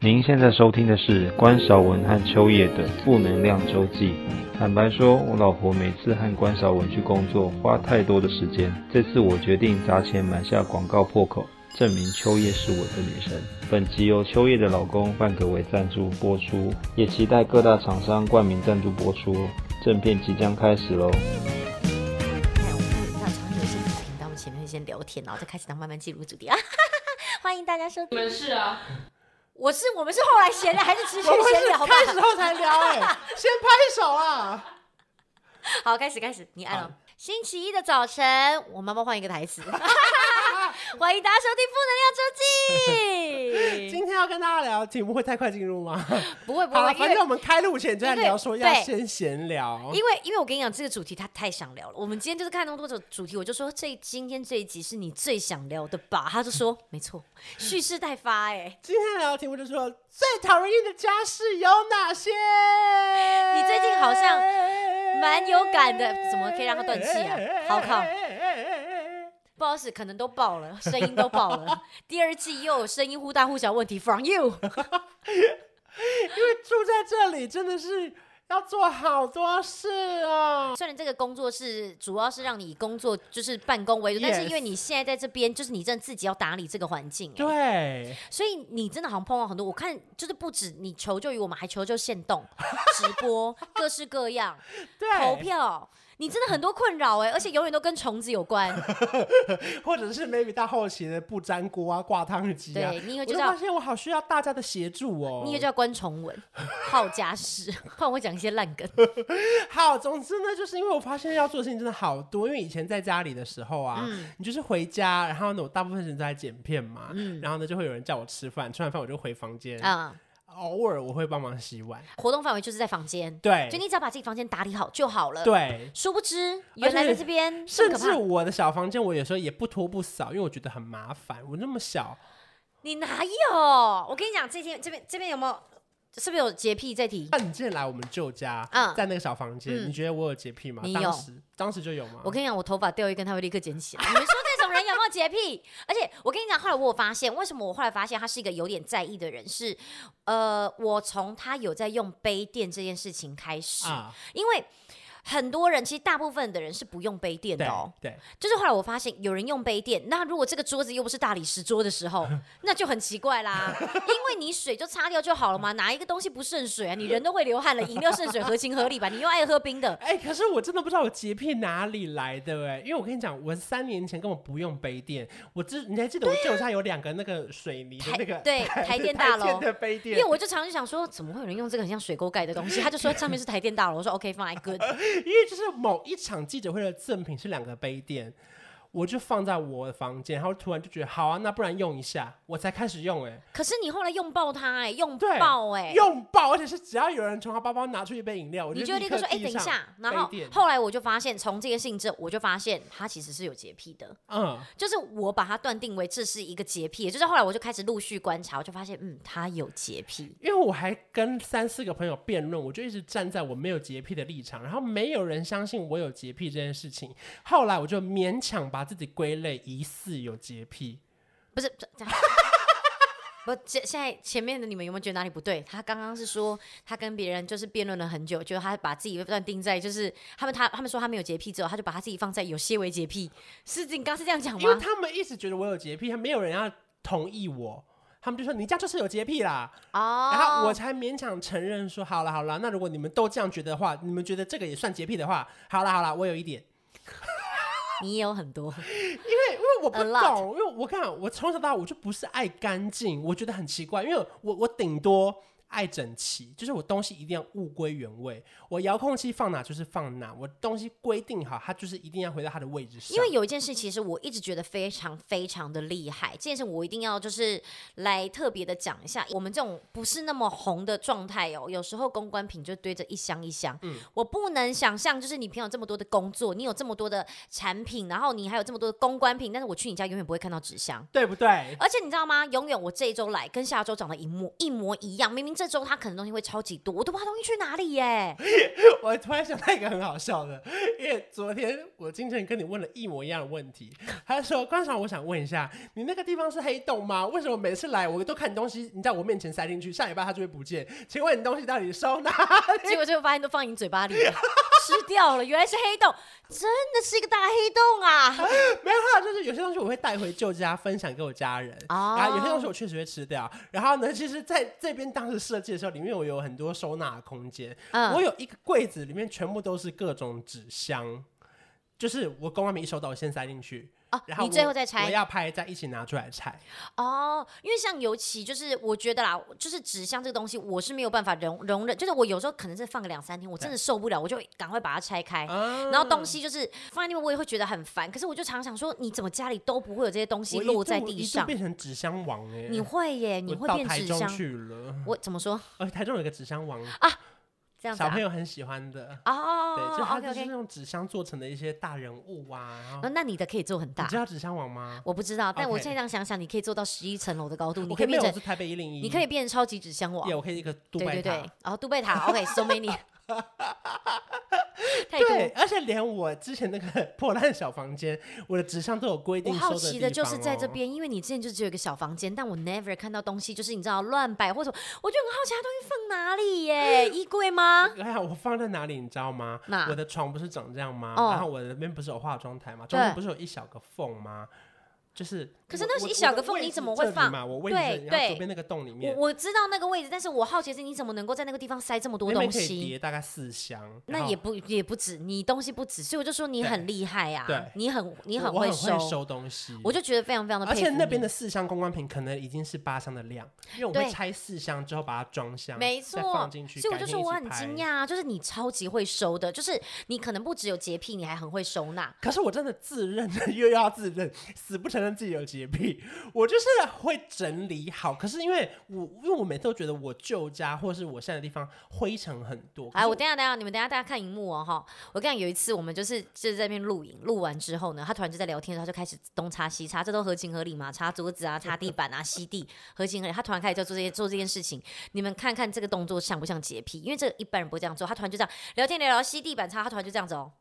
您现在收听的是关少文和秋叶的负能量周记。坦白说，我老婆每次和关少文去工作花太多的时间，这次我决定砸钱买下广告破口，证明秋叶是我的女神。本集由秋叶的老公范可为赞助播出，也期待各大厂商冠名赞助播出。正片即将开始喽！我们看，常有些频道，我们前面会先聊天，然后再开始当慢慢进入主题啊！欢迎大家收听。你们是啊。我是我们是后来闲聊还是持续闲聊？开始后才聊 哎、欸，先拍手啊！好，开始开始，你按了。星期一的早晨，我妈妈换一个台词。欢迎大家收听《负能量周记》。今天要跟大家聊的题目会太快进入吗？不 会不会，反正我们开录前就在聊，说要先闲聊。因为因为我跟你讲，这个主题他太想聊了。我们今天就是看那么多种主题，我就说这今天这一集是你最想聊的吧？他就说没错，蓄势待发。哎，今天聊的题目就是说最讨人厌的家事有哪些？你最近好像蛮有感的，怎么可以让他断气啊？好靠！不好意思，可能都爆了，声音都爆了。第二季又有声音忽大忽小问题，from you。因为住在这里真的是要做好多事啊。虽然这个工作是主要是让你工作就是办公为主但是因为你现在在这边，就是你真的自己要打理这个环境。对，所以你真的好像碰到很多。我看就是不止你求救于我们，还求救限动、直播，各式各样，对投票。你真的很多困扰哎，而且永远都跟虫子有关，或者是 maybe 到后期的不粘锅啊、挂汤机啊。对，你以为就发现我好需要大家的协助哦。你以为叫关崇文，好家事，换我会讲一些烂梗。好，总之呢，就是因为我发现要做的事情真的好多，因为以前在家里的时候啊，嗯、你就是回家，然后呢，我大部分时间都在剪片嘛，嗯、然后呢，就会有人叫我吃饭，吃完饭我就回房间啊。嗯偶尔我会帮忙洗碗，活动范围就是在房间，对，就你只要把自己房间打理好就好了。对，殊不知原来在这边，甚至我的小房间，我有时候也不拖不扫，因为我觉得很麻烦。我那么小，你哪有？我跟你讲，这天这边这边有没有？是不是有洁癖在提？那你之前来我们舅家，嗯，在那个小房间，嗯、你觉得我有洁癖吗？你有，当时，当时就有吗？我跟你讲，我头发掉一根，他会立刻捡起来。有洁癖？而且我跟你讲，后来我有发现，为什么我后来发现他是一个有点在意的人？是，呃，我从他有在用杯垫这件事情开始，啊、因为。很多人其实大部分的人是不用杯垫的哦，对，对，就是后来我发现有人用杯垫，那如果这个桌子又不是大理石桌的时候，那就很奇怪啦，因为你水就擦掉就好了嘛，哪一个东西不渗水啊？你人都会流汗了，饮料渗水合情合理吧？你又爱喝冰的，哎、欸，可是我真的不知道我洁癖哪里来的哎、欸，因为我跟你讲，我三年前根本不用杯垫，我知你还记得我旧家有两个那个水泥的那个对台电大楼的杯垫，因为我就常常想说，怎么会有人用这个很像水沟盖的东西？他就说上面是台电大楼，我说 OK fine good。因为就是某一场记者会的赠品是两个杯垫。我就放在我的房间，然后突然就觉得好啊，那不然用一下，我才开始用哎、欸。可是你后来用爆它哎、欸，用爆哎、欸，用爆，而且是只要有人从他包包拿出一杯饮料，我就你就立刻说哎、欸，等一下。然后后来我就发现，从这个性质，我就发现他其实是有洁癖的。嗯，就是我把他断定为这是一个洁癖，就是后来我就开始陆续观察，我就发现嗯，他有洁癖。因为我还跟三四个朋友辩论，我就一直站在我没有洁癖的立场，然后没有人相信我有洁癖这件事情。后来我就勉强把自己归类。疑似有洁癖，不是这样。不，现现在前面的你们有没有觉得哪里不对？他刚刚是说他跟别人就是辩论了很久，就他把自己断定在就是他们他他们说他没有洁癖之后，他就把他自己放在有些为洁癖。是你刚刚是这样讲吗？因为他们一直觉得我有洁癖，他没有人要同意我，他们就说你这样就是有洁癖啦。哦，然后我才勉强承认说好了好了，那如果你们都这样觉得的话，你们觉得这个也算洁癖的话，好了好了，我有一点。你也有很多，因为因为我不懂，lot 因为我看我从小到大我就不是爱干净，我觉得很奇怪，因为我我顶多。爱整齐，就是我东西一定要物归原位。我遥控器放哪就是放哪，我东西规定好，它就是一定要回到它的位置上。因为有一件事，其实我一直觉得非常非常的厉害，这件事我一定要就是来特别的讲一下。我们这种不是那么红的状态哦，有时候公关品就堆着一箱一箱。嗯，我不能想象，就是你平常有这么多的工作，你有这么多的产品，然后你还有这么多的公关品，但是我去你家永远不会看到纸箱，对不对？而且你知道吗？永远我这一周来跟下周长得一模一模一样，明明。这周他可能东西会超级多，我都不知道东西去哪里耶。我突然想到一个很好笑的，因为昨天我经纪人跟你问了一模一样的问题，他说：“关韶，我想问一下，你那个地方是黑洞吗？为什么每次来我都看你东西，你在我面前塞进去，下礼拜它就会不见？请问你东西到底收哪里？” 结果最后发现都放你嘴巴里了，吃掉了，原来是黑洞，真的是一个大黑洞啊！没有哈，就是有些东西我会带回旧家分享给我家人啊，然后有些东西我确实会吃掉。然后呢，其实在这边当时设计的时候，里面我有很多收纳空间，嗯、我有一个柜子，里面全部都是各种纸箱，就是我公外面一收到，我先塞进去。哦，然后你最后再拆，我要拍再一起拿出来拆。哦，因为像尤其就是我觉得啦，就是纸箱这个东西，我是没有办法容容忍，就是我有时候可能是放个两三天，我真的受不了，我就赶快把它拆开。然后东西就是放在那边，我也会觉得很烦。可是我就常想说，你怎么家里都不会有这些东西落在地上？变成纸箱王哎！你会耶？你会变纸箱？我去了。我怎么说？呃，台中有个纸箱王啊。这样小朋友很喜欢的哦，对，就它就是用纸箱做成的一些大人物啊。那你的可以做很大，你知道纸箱王吗？我不知道，但我现在这样想想，你可以做到十一层楼的高度，你可以变成台北一零一，你可以变成超级纸箱王。对，我可以一个杜拜塔，然后杜拜塔，OK，so many。对，而且连我之前那个 破烂小房间，我的纸箱都有规定好奇的就是在这边，因为你之前就只有一个小房间，但我 never 看到东西，就是你知道乱摆或者我就很好奇，它东西放哪里耶？衣柜吗？哎呀，我放在哪里你知道吗？我的床不是长这样吗？哦、然后我的那边不是有化妆台吗？中间不是有一小个缝吗？就是，可是那是一小个缝，你怎么会放？对对，左边那个洞里面。我我知道那个位置，但是我好奇是你怎么能够在那个地方塞这么多东西？叠大概四箱，那也不也不止，你东西不止，所以我就说你很厉害啊！对，你很你很会收收东西，我就觉得非常非常的。而且那边的四箱公关品可能已经是八箱的量，因为我会拆四箱之后把它装箱，没错，放进去。所以我就说我很惊讶，就是你超级会收的，就是你可能不只有洁癖，你还很会收纳。可是我真的自认又要自认，死不承认自己有洁癖。我就是会整理好，可是因为我因为我每次都觉得我旧家或者是我现在的地方灰尘很多。哎，我等下等下，你们等下大家看荧幕哦哈！我跟你讲，有一次我们就是就是在那边录影，录完之后呢，他突然就在聊天的时候，他就开始东擦西擦，这都合情合理嘛？擦桌子啊，擦地板啊，吸地，合情合理。他突然开始就做这些做这件事情，你们看看这个动作像不像洁癖？因为这个一般人不会这样做，他突然就这样聊天聊聊吸地板擦，他突然就这样子哦。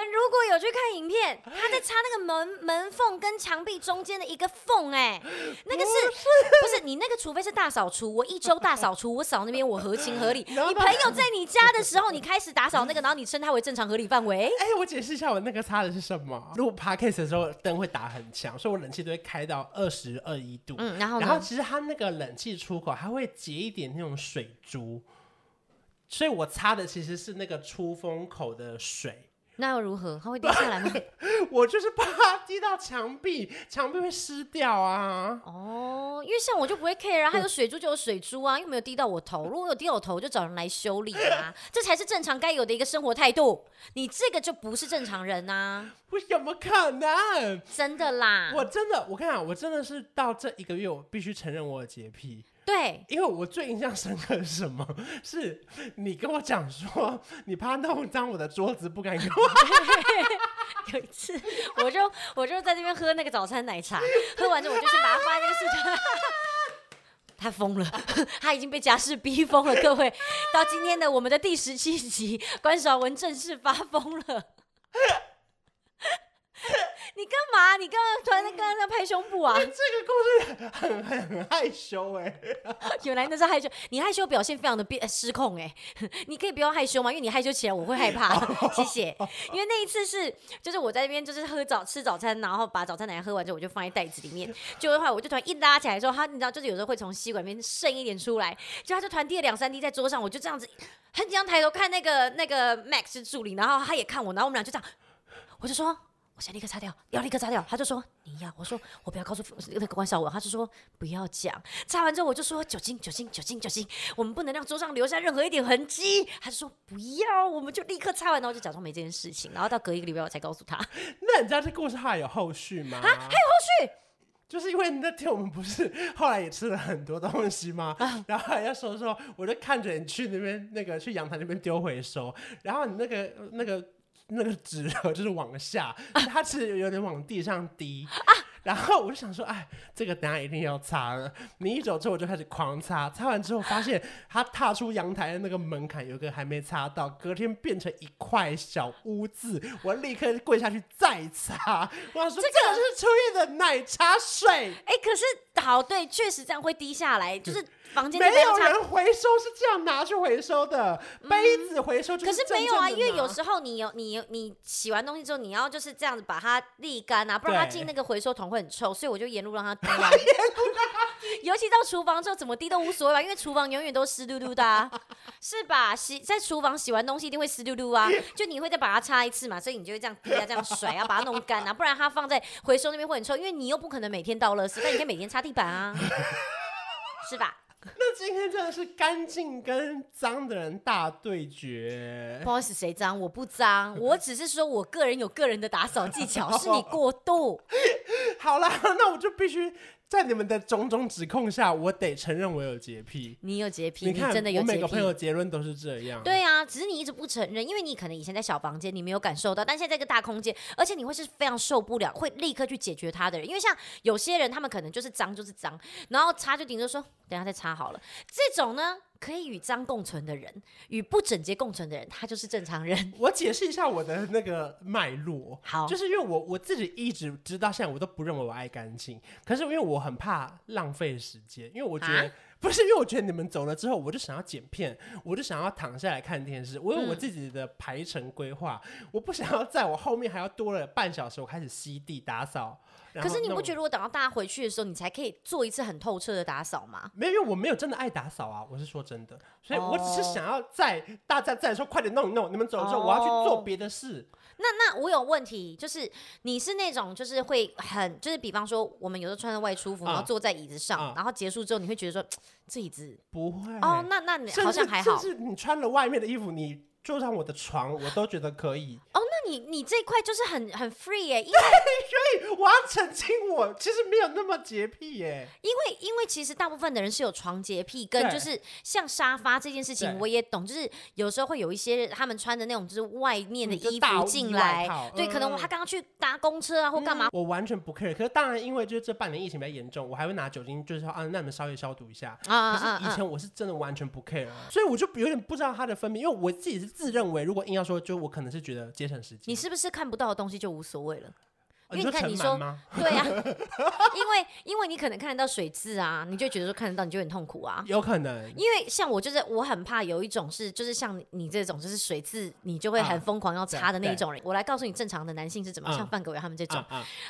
们如果有去看影片，他在擦那个门门缝跟墙壁中间的一个缝，哎，那个是不是你那个？除非是大扫除，我一周大扫除，我扫那边我合情合理。你朋友在你家的时候，你开始打扫那个，然后你称它为正常合理范围。哎，我解释一下，我那个擦的是什么？录 podcast 的时候灯会打很强，所以我冷气都会开到二十二一度。嗯，然后然后其实它那个冷气出口还会结一点那种水珠，所以我擦的其实是那个出风口的水。那又如何？它会掉下来吗？我就是怕它滴到墙壁，墙壁会湿掉啊。哦，因为像我就不会 care 啊，它有水珠就有水珠啊，又没有滴到我头。如果有滴到我头，我就找人来修理啊，这才是正常该有的一个生活态度。你这个就不是正常人啊！我怎么可能？真的啦！我真的，我跟你讲，我真的是到这一个月，我必须承认我有洁癖。对，因为我最印象深刻是什么？是你跟我讲说，你怕弄脏我的桌子，不敢用。有一次，我就我就在这边喝那个早餐奶茶，喝完之后我就去把它放在那个视角。他疯了，他已经被家事逼疯了。各位，到今天的我们的第十七集，关韶文正式发疯了。你干嘛？你刚刚突然在刚刚在拍胸部啊？这个故事很很很害羞哎、欸。原来那是害羞，你害羞表现非常的变失控哎、欸。你可以不要害羞吗？因为你害羞起来我会害怕。谢谢。因为那一次是，就是我在那边就是喝早吃早餐，然后把早餐奶喝完之后，我就放在袋子里面。就的话，我就突然一拉起来之后，他你知道，就是有时候会从吸管里面渗一点出来，就他就突然滴了两三滴在桌上，我就这样子很紧张抬头看那个那个 Max 助理，然后他也看我，然后我们俩就这样，我就说。我先立刻擦掉，要立刻擦掉。他就说你要，我说我不要告诉那个关少文。他就说不要讲。擦完之后我就说酒精，酒精，酒精，酒精，我们不能让桌上留下任何一点痕迹。他就说不要，我们就立刻擦完，然后就假装没这件事情。然后到隔一个礼拜我才告诉他。那你知道这故事还有后续吗？啊，还有后续？就是因为那天我们不是后来也吃了很多东西吗？啊、然后还要收收，我就看着你去那边那个去阳台那边丢回收，然后你那个那个。那个纸盒就是往下，它其实有点往地上滴。啊然后我就想说，哎，这个等下一定要擦了。你一走之后，我就开始狂擦。擦完之后，发现他踏出阳台的那个门槛有个还没擦到，隔天变成一块小污渍。我立刻跪下去再擦。我想说，这个就是初夜的奶茶水。哎，可是好，对，确实这样会滴下来，就是。房间没有人回收是这样拿去回收的，嗯、杯子回收。可是没有啊，因为有时候你有你你洗完东西之后，你要就是这样子把它沥干啊，不然它进那个回收桶会很臭，所以我就沿路让它 滴。尤其到厨房之后，怎么滴都无所谓吧，因为厨房永远都湿漉漉的，啊，是吧？洗在厨房洗完东西一定会湿漉漉啊，就你会再把它擦一次嘛，所以你就会这样滴啊，这样甩啊，把它弄干啊，不然它放在回收那边会很臭，因为你又不可能每天倒垃圾，但你可以每天擦地板啊，是吧？那今天真的是干净跟脏的人大对决。不好意思，谁脏？我不脏，我只是说我个人有个人的打扫技巧，是你过度。好啦，那我就必须。在你们的种种指控下，我得承认我有洁癖。你有洁癖，你真的有洁癖。我每个朋友结论都是这样。对啊，只是你一直不承认，因为你可能以前在小房间你没有感受到，但现在在个大空间，而且你会是非常受不了，会立刻去解决它的人。因为像有些人，他们可能就是脏就是脏，然后擦就顶着说等下再擦好了。这种呢？可以与脏共存的人，与不整洁共存的人，他就是正常人。我解释一下我的那个脉络，好，就是因为我我自己一直直到现在我都不认为我爱干净，可是因为我很怕浪费时间，因为我觉得、啊、不是因为我觉得你们走了之后，我就想要剪片，我就想要躺下来看电视，我有我自己的排程规划，嗯、我不想要在我后面还要多了半小时，我开始吸地打扫。可是你不觉得，我等到大家回去的时候，你才可以做一次很透彻的打扫吗？没有，因为我没有真的爱打扫啊，我是说真的，所以我只是想要在大家在的时候快点弄一弄，你们走了之后，我要去做别的事。哦、那那我有问题，就是你是那种就是会很就是，比方说我们有时候穿着外出服，然后坐在椅子上，啊、然后结束之后，你会觉得说 这椅子不会哦，那那你好像还好，就是你穿了外面的衣服，你。坐上我的床，我都觉得可以。哦，那你你这块就是很很 free 耶，因为所以我要澄清，我其实没有那么洁癖耶。因为因为其实大部分的人是有床洁癖，跟就是像沙发这件事情，我也懂，就是有时候会有一些他们穿的那种就是外面的衣服进来，对，可能他刚刚去搭公车啊或干嘛，我完全不 care。可是当然，因为就是这半年疫情比较严重，我还会拿酒精，就是说啊，那你们稍微消毒一下啊。可是以前我是真的完全不 care，所以我就有点不知道它的分别，因为我自己是。自认为，如果硬要说，就我可能是觉得节省时间。你是不是看不到的东西就无所谓了？因为你看，你说对啊，因为因为你可能看得到水渍啊，你就觉得说看得到你就很痛苦啊。有可能，因为像我就是我很怕有一种是就是像你这种就是水渍你就会很疯狂要擦的那一种人。我来告诉你，正常的男性是怎么像范狗他们这种，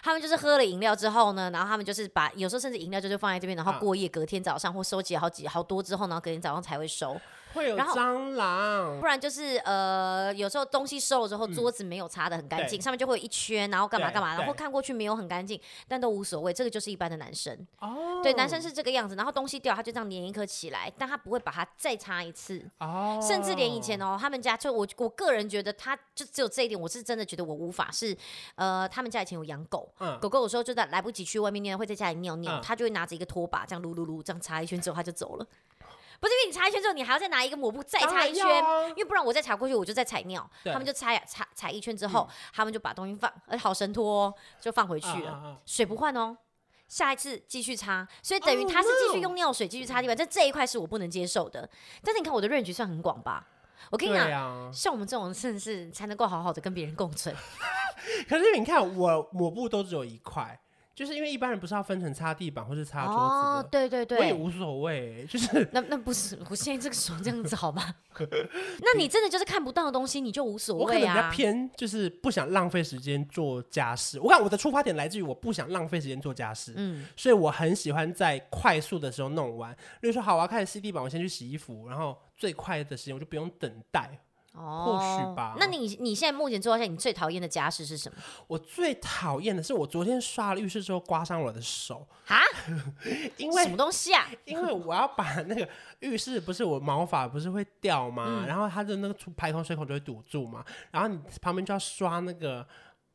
他们就是喝了饮料之后呢，然后他们就是把有时候甚至饮料就是放在这边，然后过夜，隔天早上或收集好几好多之后，然后隔天早上才会收。会有蟑螂，不然就是呃，有时候东西收了之后，桌子没有擦的很干净，嗯、上面就会有一圈，然后干嘛干嘛，然后看过去没有很干净，但都无所谓，这个就是一般的男生。哦，对，男生是这个样子，然后东西掉，他就这样粘一颗起来，但他不会把它再擦一次。哦，甚至连以前哦，他们家就我我个人觉得，他就只有这一点，我是真的觉得我无法是，呃，他们家以前有养狗，嗯、狗狗有时候就在来不及去外面尿，会在家里尿尿，嗯、他就会拿着一个拖把这样撸撸撸，这样擦一圈之后他就走了。不是因为你擦一圈之后，你还要再拿一个抹布再擦一圈，啊、因为不然我再擦过去我就再踩尿。他们就擦呀擦踩一圈之后，嗯、他们就把东西放，呃好神拖、哦，就放回去了。啊啊啊水不换哦，下一次继续擦，所以等于他是继续用尿水继续擦地板。这、哦、这一块是我不能接受的。但是你看我的 range 算很广吧？我跟你讲，啊、像我们这种甚至才能够好好的跟别人共存。可是你看我抹布都只有一块。就是因为一般人不是要分成擦地板或是擦桌子的，哦，对对对，我也无所谓，就是那那不是我现在这个手这样子好吗？那你真的就是看不到的东西，你就无所谓啊。我可能比较偏就是不想浪费时间做家事。我看我的出发点来自于我不想浪费时间做家事，嗯，所以我很喜欢在快速的时候弄完。例如说，好，我要开始吸地板，我先去洗衣服，然后最快的时间我就不用等待。哦，或许吧。那你你现在目前做到现在，你最讨厌的家事是什么？我最讨厌的是我昨天刷了浴室之后刮伤我的手啊！因为什么东西啊？因为我要把 那个浴室不是我毛发不是会掉吗？嗯、然后它的那个出排空水孔就会堵住嘛。然后你旁边就要刷那个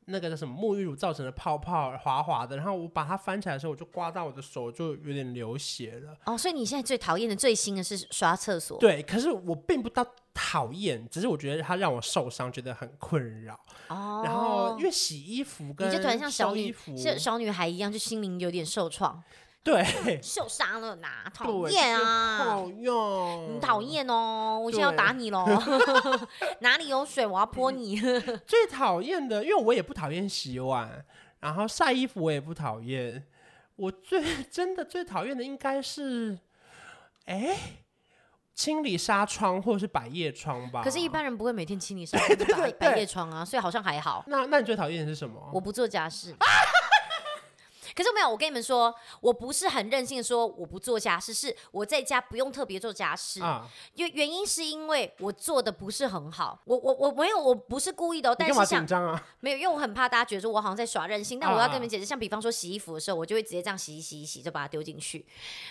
那个叫什么沐浴乳造成的泡泡滑滑的，然后我把它翻起来的时候，我就刮到我的手，就有点流血了。哦，所以你现在最讨厌的、最新的是刷厕所？对，可是我并不到讨厌，只是我觉得它让我受伤，觉得很困扰。哦，然后因为洗衣服跟你就突然像小女像小女孩一样，就心灵有点受创。对，受伤了呐，讨厌啊，讨厌，你讨厌哦，我现在要打你喽，哪里有水我要泼你。最讨厌的，因为我也不讨厌洗碗，然后晒衣服我也不讨厌，我最真的最讨厌的应该是，哎，清理纱窗或者是百叶窗吧。可是，一般人不会每天清理纱窗、百百叶窗啊，所以好像还好。那那你最讨厌的是什么？我不做家事。可是没有，我跟你们说，我不是很任性的说我不做家事，是我在家不用特别做家事。啊，原原因是因为我做的不是很好，我我我没有，我不是故意的，但是想紧张啊？没有，因为我很怕大家觉得说我好像在耍任性。但我要跟你们解释，像比方说洗衣服的时候，我就会直接这样洗一洗一洗，就把它丢进去。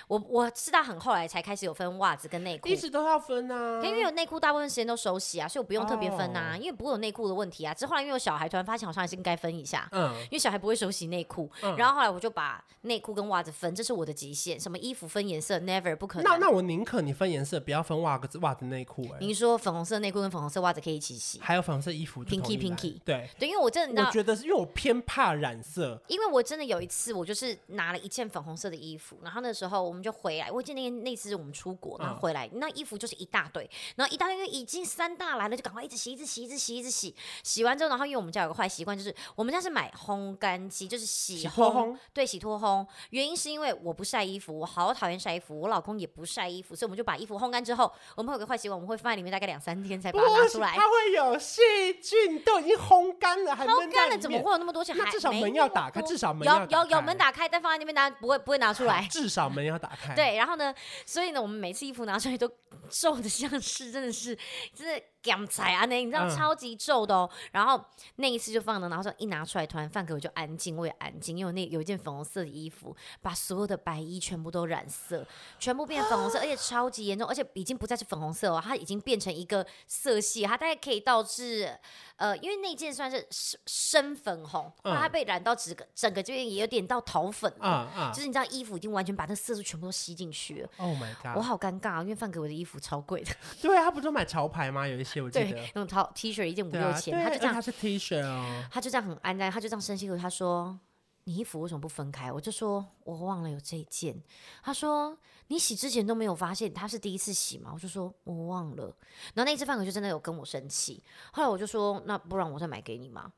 我我是到很后来才开始有分袜子跟内裤，一直都要分啊。因为有内裤大部分时间都手洗啊，所以我不用特别分啊，因为不会有内裤的问题啊。之后来因为有小孩，突然发现好像还是应该分一下，嗯，因为小孩不会手洗内裤，然后后来我就把内内裤跟袜子分，这是我的极限。什么衣服分颜色，never 不可能。那那我宁可你分颜色，不要分袜子、袜子内裤。哎，你说粉红色内裤跟粉红色袜子可以一起洗，还有粉红色衣服，pinky pinky。对对，因为我真的，我觉得是因为我偏怕染色。因为我真的有一次，我就是拿了一件粉红色的衣服，然后那时候我们就回来。我记得那那次我们出国，然后回来，那衣服就是一大堆，然后一大堆已经三大来了，就赶快一直洗，一直洗，一直洗，一直洗。洗完之后，然后因为我们家有个坏习惯，就是我们家是买烘干机，就是洗烘烘，对，洗脱烘。原因是因为我不晒衣服，我好讨厌晒衣服。我老公也不晒衣服，所以我们就把衣服烘干之后，我们会有个坏习惯，我们会放在里面大概两三天才把它拿出来。它会有细菌，都已经烘干了，还烘干了怎么会有那么多？那至少门要打开，至少门要有有有门打开，但放在那边拿不会不会拿 出来。至少门要打开。对，然后呢，所以呢，我们每次衣服拿出来都 皱的像是真的是真的。你知道超级皱的哦。嗯、然后那一次就放了，然后说一拿出来，突然饭给我就安静，我也安静，因为那有一件粉红色的衣服，把所有的白衣全部都染色，全部变粉红色，而且超级严重，而且已经不再是粉红色哦，它已经变成一个色系，它大概可以导致。呃，因为那件算是深深粉红，那它被染到整个整个这边也有点到桃粉啊啊！就是你知道衣服已经完全把那色素全部都吸进去了。Oh my god！我好尴尬啊，因为饭给我的衣服超贵的。对啊，他不就买潮牌吗？有一些我记得那种套 T 恤一件五六千，他就这样，他是 T 恤哦，他就这样很安静，他就这样生气了，他说。你衣服为什么不分开？我就说我忘了有这一件。他说你洗之前都没有发现他是第一次洗吗？我就说我忘了。然后那一次范可就真的有跟我生气。后来我就说那不然我再买给你嘛？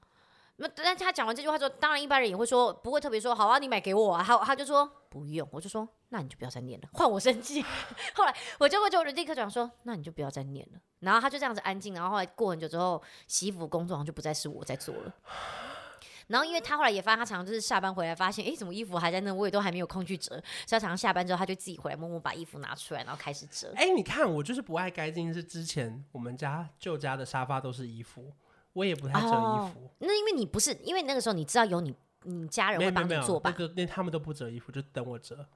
那但他讲完这句话之后，当然一般人也会说不会特别说好啊，你买给我啊。他他就说不用。我就说那你就不要再念了，换我生气。后来我就会就立刻讲说那你就不要再念了。然后他就这样子安静。然后后来过很久之后，洗衣服工作好像就不再是我在做了。然后，因为他后来也发现，他常常就是下班回来发现，哎，怎么衣服还在那？我也都还没有空去折。所以他常常下班之后，他就自己回来默默把衣服拿出来，然后开始折。哎，你看我就是不爱干净，是之前我们家旧家的沙发都是衣服，我也不太折衣服。哦，那因为你不是，因为那个时候你知道有你，你家人会帮你做吧？那个那他们都不折衣服，就等我折。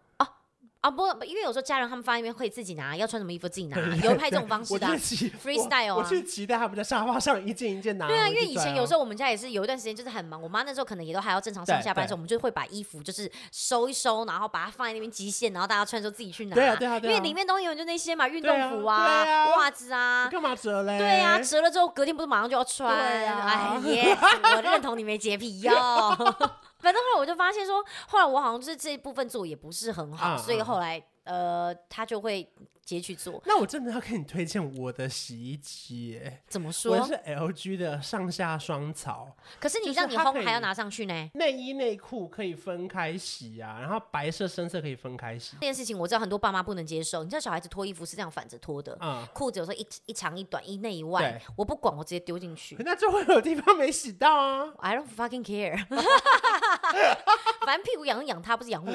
啊不，因为有时候家人他们放在那边会自己拿，要穿什么衣服自己拿，有派这种方式的，freestyle 啊。我去期待他们在沙发上一件一件拿。对啊，因为以前有时候我们家也是有一段时间就是很忙，我妈那时候可能也都还要正常上下班的时候，我们就会把衣服就是收一收，然后把它放在那边极限，然后大家穿的时候自己去拿。对啊对啊，因为里面东西有就那些嘛，运动服啊、袜子啊。干嘛折嘞？对啊，折了之后隔天不是马上就要穿？哎耶，我认同你没洁癖哟。反正后来我就发现说，后来我好像就是这一部分做也不是很好，所以后来。呃，他就会直接去做。那我真的要给你推荐我的洗衣机耶？怎么说？我是 LG 的上下双槽。可是你让你烘还要拿上去呢？内衣内裤可以分开洗啊，然后白色深色可以分开洗。这件事情我知道很多爸妈不能接受。你知道小孩子脱衣服是这样反着脱的，嗯，裤子有时候一一长一短，一内一外。对我不管，我直接丢进去。那就会有地方没洗到啊。I don't fucking care。反正屁股痒就痒，他不是痒我。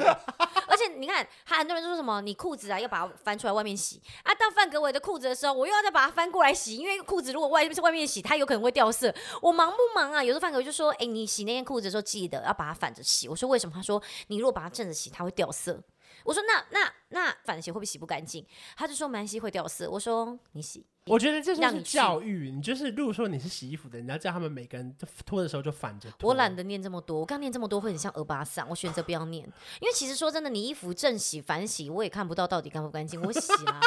而且你看，还很多人说什么，你裤子啊要把它翻出来外面洗啊。到范格伟的裤子的时候，我又要再把它翻过来洗，因为裤子如果外外面洗，它有可能会掉色。我忙不忙啊？有时候范格伟就说：“哎、你洗那件裤子的时候记得要把它反着洗。”我说：“为什么？”他说：“你如果把它正着洗，它会掉色。”我说那那那反着洗会不会洗不干净？他就说蛮洗会掉色。我说你洗。我觉得这就是教育，你，你就是如果说你是洗衣服的，你要叫他们每个人脱的时候就反着脱。我懒得念这么多，我刚念这么多会很像鹅巴桑，我选择不要念，因为其实说真的，你衣服正洗反洗，我也看不到到底干不干净，我洗啦。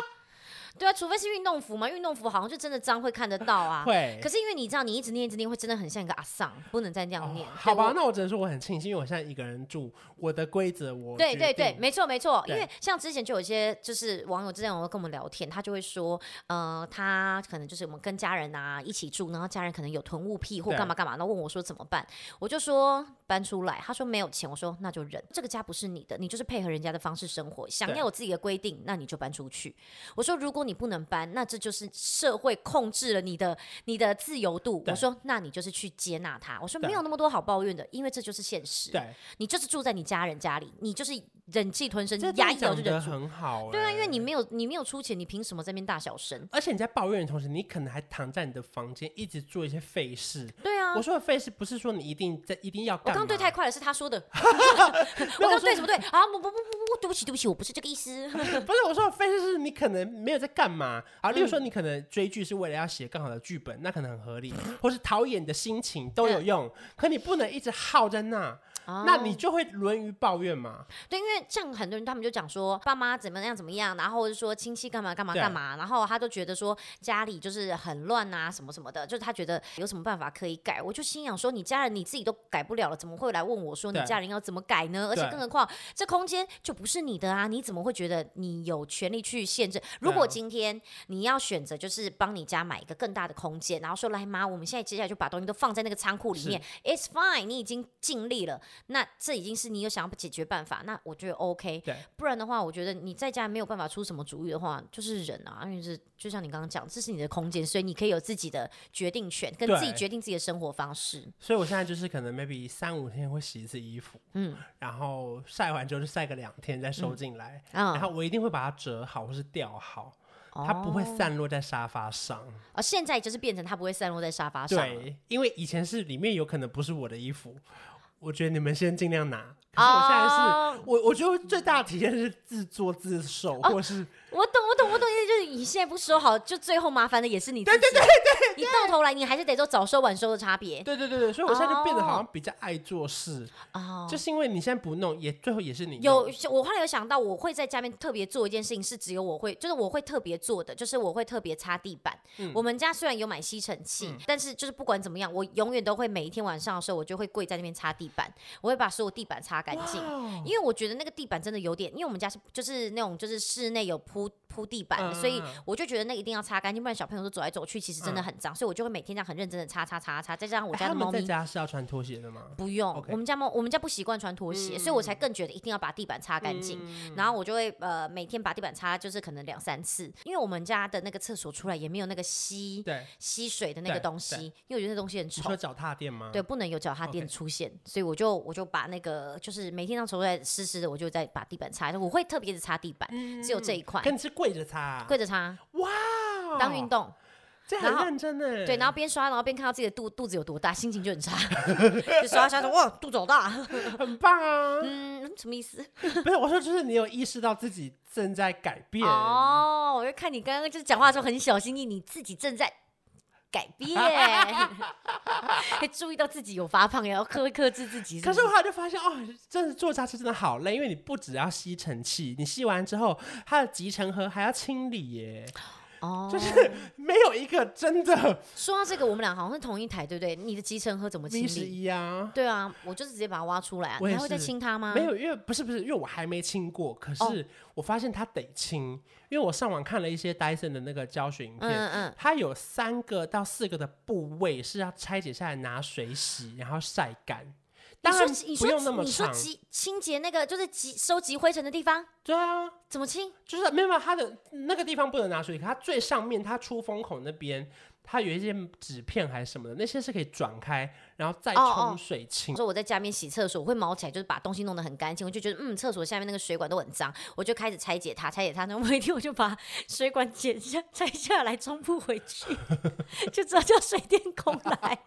对啊，除非是运动服嘛，运动服好像就真的脏会看得到啊。会。可是因为你知道，你一直念一直念，会真的很像一个阿桑，不能再这样念。哦、好吧，那我只能说我很庆幸，因为我现在一个人住，我的规则我。对对对，没错没错。因为像之前就有一些就是网友之前有跟我们聊天，他就会说，呃，他可能就是我们跟家人啊一起住，然后家人可能有囤物癖或干嘛干嘛，然后问我说怎么办，我就说搬出来。他说没有钱，我说那就忍，这个家不是你的，你就是配合人家的方式生活，想要有自己的规定，那你就搬出去。我说如果你不能搬，那这就是社会控制了你的你的自由度。我说，那你就是去接纳他。我说没有那么多好抱怨的，因为这就是现实。对，你就是住在你家人家里，你就是忍气吞声，压抑就忍住。很好、欸。对啊，因为你没有你没有出钱，你凭什么在那边大小声？而且你在抱怨的同时，你可能还躺在你的房间，一直做一些废事。对啊，我说的废事不是说你一定在一定要干。我刚对太快了，是他说的。我刚对什么对啊？不不不不不，对不起对不起，我不是这个意思。不是我说的废事是你可能没有在干嘛啊。例如说，你可能追剧是为了要写更好的剧本，那可能很合理，或是陶冶你的心情都有用。可你不能一直耗在那。Oh. 那你就会沦于抱怨嘛？对，因为像很多人，他们就讲说爸妈怎么样怎么样，然后或者说亲戚干嘛干嘛干嘛，然后他都觉得说家里就是很乱啊什么什么的，就是他觉得有什么办法可以改。我就心想说，你家人你自己都改不了了，怎么会来问我说你家人要怎么改呢？而且更何况这空间就不是你的啊，你怎么会觉得你有权利去限制？如果今天你要选择就是帮你家买一个更大的空间，然后说来妈，我们现在接下来就把东西都放在那个仓库里面，It's fine，你已经尽力了。那这已经是你有想要解决办法，那我觉得 OK。对，不然的话，我觉得你在家没有办法出什么主意的话，就是忍啊，因为是就像你刚刚讲，这是你的空间，所以你可以有自己的决定权，跟自己决定自己的生活方式。所以我现在就是可能 maybe 三五天会洗一次衣服，嗯，然后晒完之后就晒个两天再收进来，嗯，然后我一定会把它折好或是吊好，它不会散落在沙发上。哦，现在就是变成它不会散落在沙发上。对，因为以前是里面有可能不是我的衣服。我觉得你们先尽量拿，可是我现在是，我我觉得最大的体验是自作自受，或是。我懂，我懂，我懂，你现在不收好，就最后麻烦的也是你自己。对对对对，你到头来你还是得做早收晚收的差别。对对对对，所以我现在就变得好像比较爱做事。哦，就是因为你现在不弄，也最后也是你。有，我后来有想到，我会在家里面特别做一件事情，是只有我会，就是我会特别做的，就是我会特别擦地板。嗯。我们家虽然有买吸尘器，但是就是不管怎么样，我永远都会每一天晚上的时候，我就会跪在那边擦地板，我会把所有地板擦干净，因为我觉得那个地板真的有点，因为我们家是就是那种就是室内有铺。铺地板，嗯，所以我就觉得那一定要擦干净，不然小朋友都走来走去，其实真的很脏，嗯，所以我就会每天这样很认真的擦擦擦擦。再加上我家的猫咪，在家是要穿拖鞋的吗？不用.我们家猫我们家不习惯穿拖鞋，嗯，所以我才更觉得一定要把地板擦干净，嗯。然后我就会呃每天把地板擦，就是可能两三次，因为我们家的那个厕所出来也没有那个吸对吸水的那个东西，因为我觉得那东西很臭。脚踏垫吗？对，不能有脚踏垫出现.所以我就我就把那个就是每天让出来湿湿的，我就再把地板擦。我会特别的擦地板，嗯，只有这一块。跟是跪着擦？跪着擦。哇，当运动，这很认真呢。对，然后边刷，然后边看到自己的肚肚子有多大，心情就很差。就刷刷说，哇，肚子好大，很棒啊。嗯，什么意思？不是，我说就是你有意识到自己正在改变。哦，我就看你刚刚就是讲话的时候很小心翼翼，你自己正在改变，注意到自己有发胖，也要克克制自己？可是我后来就发现，哦，真的做家事真的好累，因为你不只要吸尘器，你吸完之后，它的集尘盒还要清理耶。哦，就是没有一个真的。说到这个，我们俩好像是同一台，对不对？你的集成盒怎么清理？十一啊。对啊，我就是直接把它挖出来啊。你还会再清它吗？没有，因为不是不是，因为我还没清过。可是我发现它得清，因为我上网看了一些 Dyson 的那个教学影片，嗯嗯，它有三个到四个的部位是要拆解下来拿水洗，然后晒干。当然不用那么长。你说集清洁那个就是集收集灰尘的地方？对啊，怎么清？就是没有，没有它的那个地方不能拿水，可它最上面它出风口那边，它有一些纸片还是什么的，那些是可以转开，然后再冲水清。说、哦哦、我在家里面洗厕所，我会毛起来，就是把东西弄得很干净，我就觉得嗯，厕所下面那个水管都很脏，我就开始拆解它，拆解它。然后每天我就把水管剪下 拆下来装不回去，就知道叫水电工来。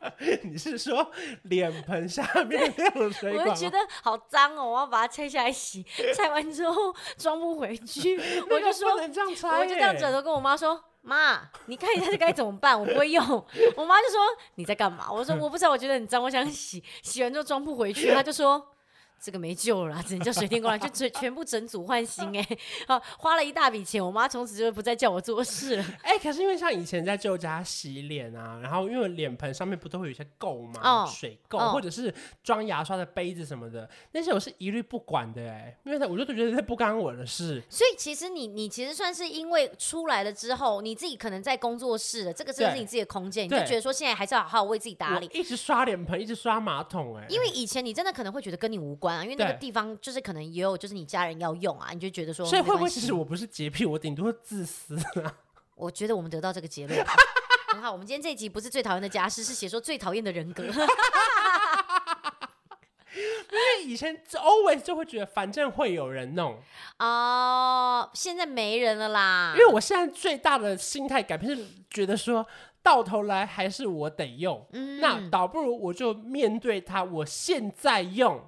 你是说脸盆下面那种水管？我就觉得好脏哦，我要把它拆下来洗，拆完之后装不回去，我就说，我就这样转头跟我妈说。妈，你看一下这该怎么办？我不会用。我妈就说，你在干嘛？我说我不知道，我觉得很脏，我想洗，洗完之后装不回去。她就说。这个没救了，只能叫水电工来，就全全部整组换新哎，好花了一大笔钱，我妈从此就不再叫我做事了。哎、欸，可是因为像以前在舅家洗脸啊，然后因为脸盆上面不都会有一些垢嘛？哦、水垢、哦、或者是装牙刷的杯子什么的，那些我是一律不管的哎，因为我就觉得这不干我的事。所以其实你你其实算是因为出来了之后，你自己可能在工作室了这个真的是你自己的空间，你就觉得说现在还是要好好为自己打理，一直刷脸盆，一直刷马桶哎，因为以前你真的可能会觉得跟你无关。因为那个地方就是可能也有，就是你家人要用啊，你就觉得说，所以会不会其实我不是洁癖，我顶多自私啊？我觉得我们得到这个结论 很好。我们今天这一集不是最讨厌的家事，是写说最讨厌的人格。因为以前 always 就会觉得反正会有人弄哦，现在没人了啦。因为我现在最大的心态改变是觉得说。到头来还是我得用，嗯、那倒不如我就面对它。我现在用，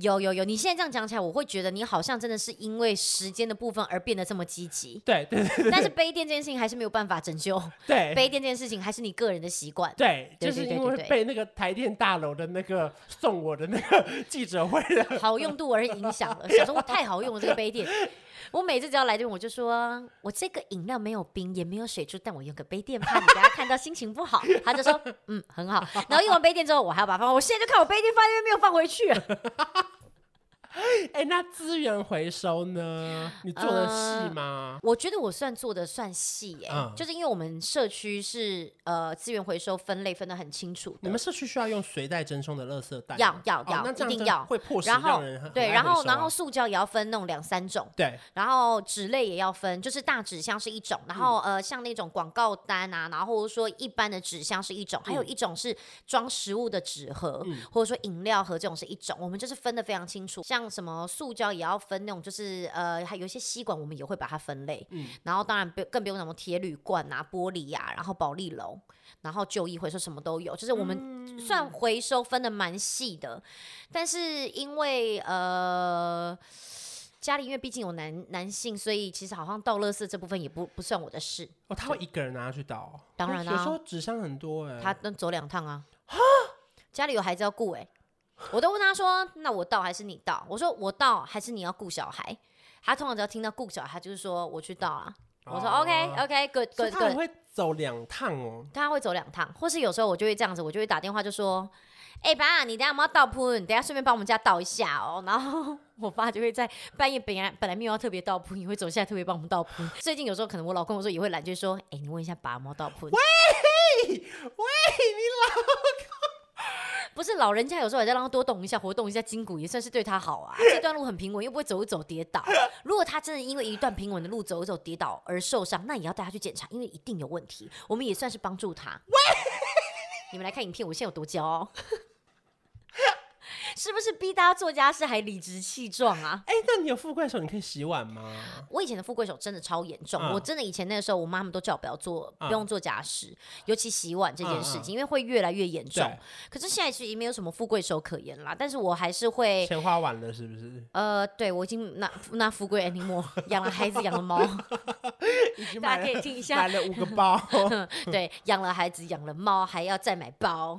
有有有，你现在这样讲起来，我会觉得你好像真的是因为时间的部分而变得这么积极。对对，对，对，但是杯垫这件事情还是没有办法拯救。对，杯垫这件事情还是你个人的习惯。对，就是因为被那个台电大楼的那个送我的那个记者会的好用度而影响了。想说我太好用了这个杯垫。我每次只要来这边，我就说我这个饮料没有冰，也没有水珠，但我用个杯垫，怕你大家看到心情不好。他就说，嗯，很好。然后用完杯垫之后，我还要把它放，我现在就看我杯垫放那边没有放回去。哎、欸，那资源回收呢？你做的细吗、呃？我觉得我算做的算细，哎、嗯，就是因为我们社区是呃资源回收分类分的很清楚。你们社区需要用随袋征收的垃圾袋？要要要、哦，一定要。会迫使让人、啊、对，然后然后塑胶也要分那种两三种。对，然后纸类也要分，就是大纸箱是一种，然后、嗯、呃像那种广告单啊，然后或者说一般的纸箱是一种，还有一种是装食物的纸盒、嗯，或者说饮料盒这种是一种，我们就是分的非常清楚，像什么塑胶。也要分那种，就是呃，还有一些吸管，我们也会把它分类。嗯，然后当然不更不用什么铁铝罐啊、玻璃呀、啊，然后保利龙，然后旧衣回收什么都有。就是我们算回收分的蛮细的，但是因为呃家里因为毕竟有男男性，所以其实好像倒垃圾这部分也不不算我的事。哦，他会一个人拿去倒？当然啦、啊，有时候纸箱很多哎、欸，他能走两趟啊。家里有孩子要顾哎、欸。我都问他说：“那我倒还是你倒？”我说：“我倒还是你要顾小孩？”他通常只要听到顾小孩，就是说我去倒啊。我说：“OK OK good good good。”他会走两趟哦。他会走两趟，或是有时候我就会这样子，我就会打电话就说：“哎、欸、爸，你等下有没有倒铺？你等下顺便帮我们家倒一下哦。”然后 我爸就会在半夜本来本来没有要特别倒铺，你会走下来特别帮我们倒铺。最近有时候可能我老公有时候也会懒，就说：“哎、欸，你问一下爸有没有倒铺。”喂喂，你老公。不是老人家有时候也在让他多动一下，活动一下筋骨，也算是对他好啊。这段路很平稳，又不会走一走跌倒。如果他真的因为一段平稳的路走一走跌倒而受伤，那也要带他去检查，因为一定有问题。我们也算是帮助他。喂，你们来看影片，我现在有多骄傲。是不是逼大家做家事还理直气壮啊？哎、欸，那你有富贵手，你可以洗碗吗？我以前的富贵手真的超严重、嗯，我真的以前那个时候，我妈妈都叫我不要做，嗯、不用做家事，尤其洗碗这件事情，嗯、因为会越来越严重。可是现在其实没有什么富贵手可言啦，但是我还是会钱花完了，是不是？呃，对，我已经拿拿富贵 anymore，养了孩子，养了猫，大家可以听一下，买了五个包，对，养了孩子，养了猫，还要再买包。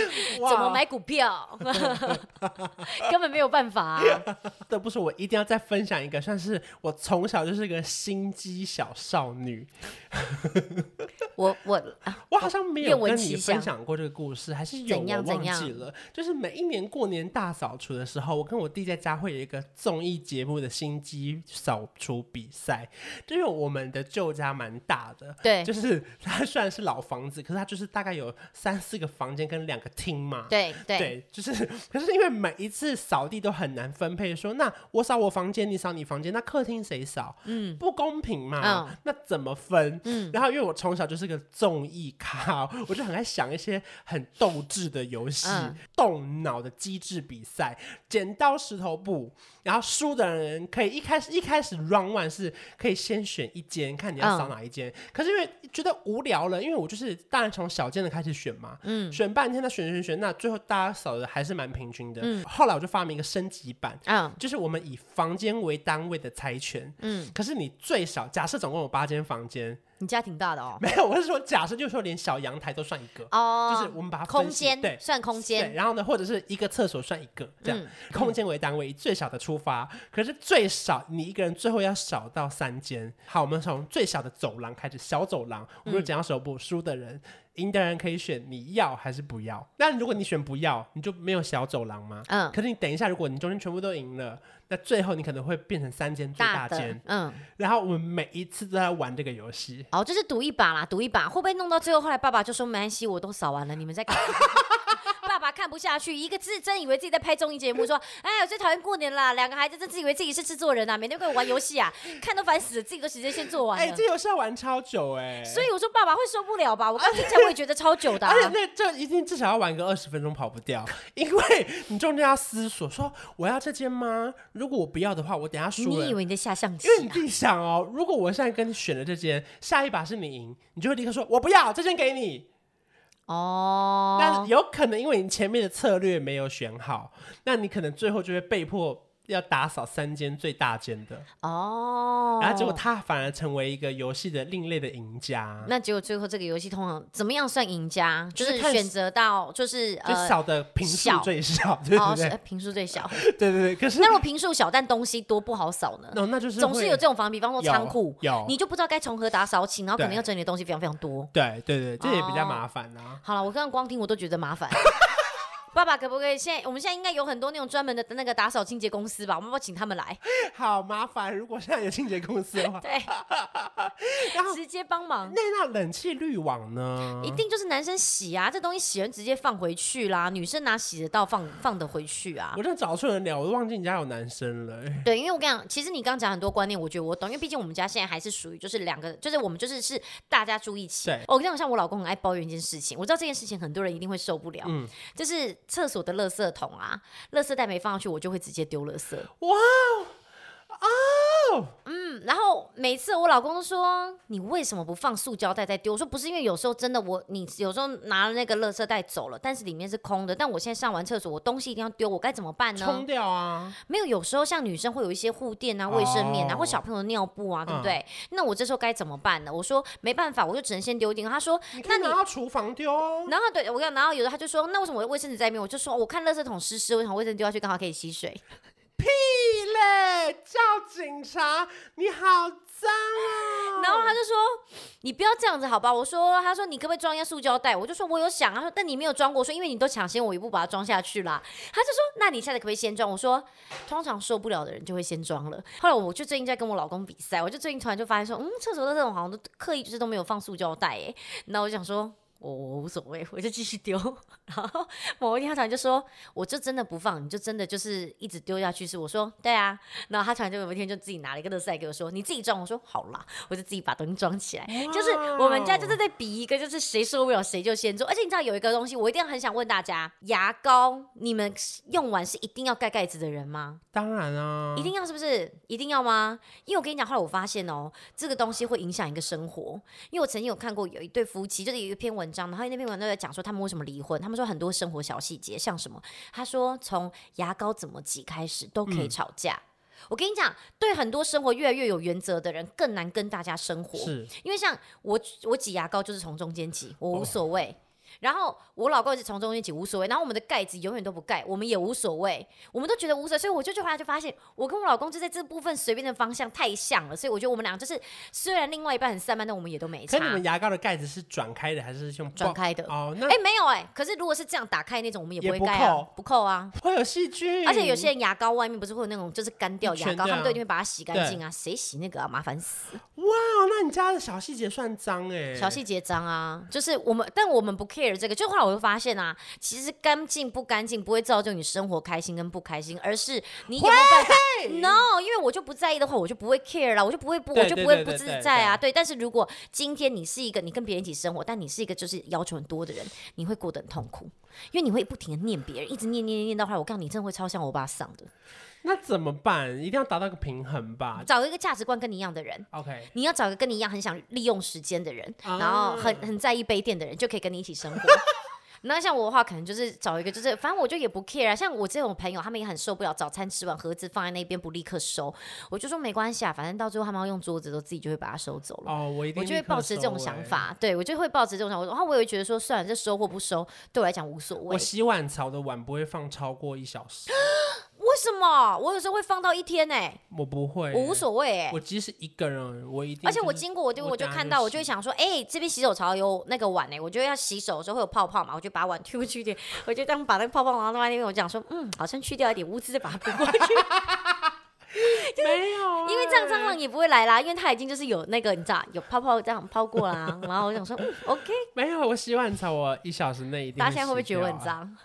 怎么买股票？根本没有办法啊！这不是我一定要再分享一个，算是我从小就是个心机小少女。我我我好像没有跟你分享过这个故事，还是有我忘记了。就是每一年过年大扫除的时候，我跟我弟在家会有一个综艺节目的心机扫除比赛。就因为我们的旧家蛮大的，对，就是它虽然是老房子，可是它就是大概有三四个房间跟两个。个厅嘛。对对，对，就是，可是因为每一次扫地都很难分配说，说那我扫我房间，你扫你房间，那客厅谁扫？嗯，不公平嘛。嗯，那怎么分？嗯，然后因为我从小就是个综艺咖，我就很爱想一些很斗智的游戏，嗯、动脑的机智比赛，剪刀石头布，然后输的人可以一开始一开始 round one 是可以先选一间，看你要扫哪一间。嗯、可是因为觉得无聊了，因为我就是当然从小间的开始选嘛，嗯，选半天，他选选选，那最后大家扫的还是蛮平均的。嗯，后来我就发明一个升级版，嗯，就是我们以房间为单位的猜拳，嗯，可是你最少假设总共有八间房间。你家挺大的哦，没有，我是说假设，就是说连小阳台都算一个哦，就是我们把它空间对算空间，然后呢，或者是一个厕所算一个这样，嗯、空间为单位，以最小的出发，可是最少你一个人最后要少到三间。好，我们从最小的走廊开始，小走廊，我们就讲到手部输的人。赢的人可以选你要还是不要。那如果你选不要，你就没有小走廊吗？嗯。可是你等一下，如果你中间全部都赢了，那最后你可能会变成三间最大间。嗯。然后我们每一次都在玩这个游戏。哦，就是赌一把啦，赌一把会不会弄到最后？后来爸爸就说没关系，我都扫完了，你们再看。爸爸看不下去，一个字真以为自己在拍综艺节目，说：“哎，我最讨厌过年了，两个孩子真自以为自己是制作人啊，每天跟我玩游戏啊，看都烦死了，自己的时间先做完。”哎，这游戏要玩超久哎，所以我说爸爸会受不了吧？我刚听起来我也觉得超久的，啊，而且那这一定至少要玩个二十分钟跑不掉，因为你中间要思索说我要这间吗？如果我不要的话，我等下输了。你以为你在下象棋？因为你自己想哦，如果我现在跟你选了这间，下一把是你赢，你就会立刻说我不要这间给你。哦，那有可能因为你前面的策略没有选好，那你可能最后就会被迫。要打扫三间最大间的哦，然后结果他反而成为一个游戏的另类的赢家。那结果最后这个游戏通常怎么样算赢家？就是选择到就是呃扫的平数最小，对对对，平数最小，对对对。可是那如果平数小但东西多不好扫呢？那那就是总是有这种房，比方说仓库，有你就不知道该从何打扫起，然后可能要整理的东西非常非常多。对对对，这也比较麻烦啊。好了，我刚刚光听我都觉得麻烦。爸爸可不可以？现在我们现在应该有很多那种专门的那个打扫清洁公司吧？我们要不请他们来？好麻烦，如果现在有清洁公司的话，对，然后直接帮忙。那那冷气滤网呢？一定就是男生洗啊，这东西洗完直接放回去啦。女生拿洗得到放放得回去啊？我真的找错人了，我都忘记你家有男生了。对，因为我跟你讲，其实你刚刚讲很多观念，我觉得我懂，因为毕竟我们家现在还是属于就是两个，就是我们就是是大家住一起。对，我跟你讲，像我老公很爱抱怨一件事情，我知道这件事情很多人一定会受不了，嗯，就是厕所的垃圾桶啊，垃圾袋没放上去，我就会直接丢垃圾。哇哦，嗯，然后每次我老公都说，你为什么不放塑胶袋再丢？我说不是，因为有时候真的我你有时候拿了那个垃圾袋走了，但是里面是空的。但我现在上完厕所，我东西一定要丢，我该怎么办呢？冲掉啊！没有，有时候像女生会有一些护垫啊、卫生棉啊，哦、或小朋友的尿布啊，对不对？嗯、那我这时候该怎么办呢？我说没办法，我就只能先丢掉。他说，那你拿到厨房丢。然后对我跟你讲，然后有的他就说，那为什么我的卫生纸在里面？我就说，我看垃圾桶湿湿，我想卫生纸丢下去刚好可以吸水。屁嘞！叫警察！你好脏啊！然后他就说：“你不要这样子，好吧？”我说：“他说你可不可以装一下塑胶袋？”我就说：“我有想。”他说：“但你没有装过。”我说：“因为你都抢先我一步把它装下去啦。”他就说：“那你现在可不可以先装？”我说：“通常受不了的人就会先装了。”后来我就最近在跟我老公比赛，我就最近突然就发现说：“嗯，厕所的这种好像都刻意就是都没有放塑胶袋。”哎，那我想说。我我无所谓，我就继续丢。然后某一天他突然就说：“我就真的不放，你就真的就是一直丢下去。”是我说：“对啊。”然后他突然就有一天就自己拿了一个垃圾袋给我说：“你自己装。”我说：“好啦。”我就自己把东西装起来。就是我们家就是在比一个，就是谁受不了谁就先做。而且你知道有一个东西，我一定要很想问大家：牙膏你们用完是一定要盖盖子的人吗？当然啊，一定要是不是？一定要吗？因为我跟你讲，后来我发现哦，这个东西会影响一个生活。因为我曾经有看过有一对夫妻，就是有一篇文。然后那篇文章在讲说他们为什么离婚，他们说很多生活小细节，像什么？他说从牙膏怎么挤开始都可以吵架。嗯、我跟你讲，对很多生活越来越有原则的人更难跟大家生活，是因为像我，我挤牙膏就是从中间挤，我无所谓。哦然后我老公也是从中间挤无所谓，然后我们的盖子永远都不盖，我们也无所谓，我们都觉得无所谓，所以我就后来就发现，我跟我老公就在这部分随便的方向太像了，所以我觉得我们俩就是虽然另外一半很散漫，但我们也都没差。可你们牙膏的盖子是转开的还是用转开的？哦，那哎没有哎，可是如果是这样打开那种，我们也不会盖啊，不扣啊，会有细菌。而且有些人牙膏外面不是会有那种就是干掉牙膏，他们都一定会把它洗干净啊，谁洗那个啊，麻烦死。哇，那你家的小细节算脏哎、欸？小细节脏啊，就是我们，但我们不 care 这个。就后来我就发现啊，其实干净不干净不会造就你生活开心跟不开心，而是你有没有办法？No，因为我就不在意的话，我就不会 care 了，我就不会不，我就不会不自在啊。对，但是如果今天你是一个你跟别人一起生活，但你是一个就是要求很多的人，你会过得很痛苦，因为你会不停的念别人，一直念念念念到后来，我告诉你，真的会超像欧巴桑的。那怎么办？一定要达到一个平衡吧。找一个价值观跟你一样的人。OK。你要找一个跟你一样很想利用时间的人，啊、然后很很在意杯垫的人，就可以跟你一起生活。那像我的话，可能就是找一个，就是反正我就也不 care 啊。像我这种朋友，他们也很受不了早餐吃完盒子放在那边不立刻收，我就说没关系啊，反正到最后他们要用桌子都自己就会把它收走了。哦，我一定我就会抱持这种想法，欸、对我就会抱持这种想法。然后我也会觉得说，算了，这收或不收对我来讲无所谓。我洗碗槽的碗不会放超过一小时。为什么？我有时候会放到一天呢、欸。我不会、欸，我无所谓哎、欸。我即使一个人，我一定。而且我经过，我就我就看到，我就会想说，哎、欸，这边洗手槽有那个碗呢、欸，我觉得要洗手的时候会有泡泡嘛，我就把碗推过去一点，我就这样把那个泡泡往另外那边，我讲说，嗯，好像去掉一点污渍，再把它补过去。没有，因为这样蟑螂也不会来啦，因为它已经就是有那个你知道有泡泡这样泡过啦。然后我想说，嗯，OK。没有，我洗碗槽我一小时内一定。大家现在会不会觉得我很脏？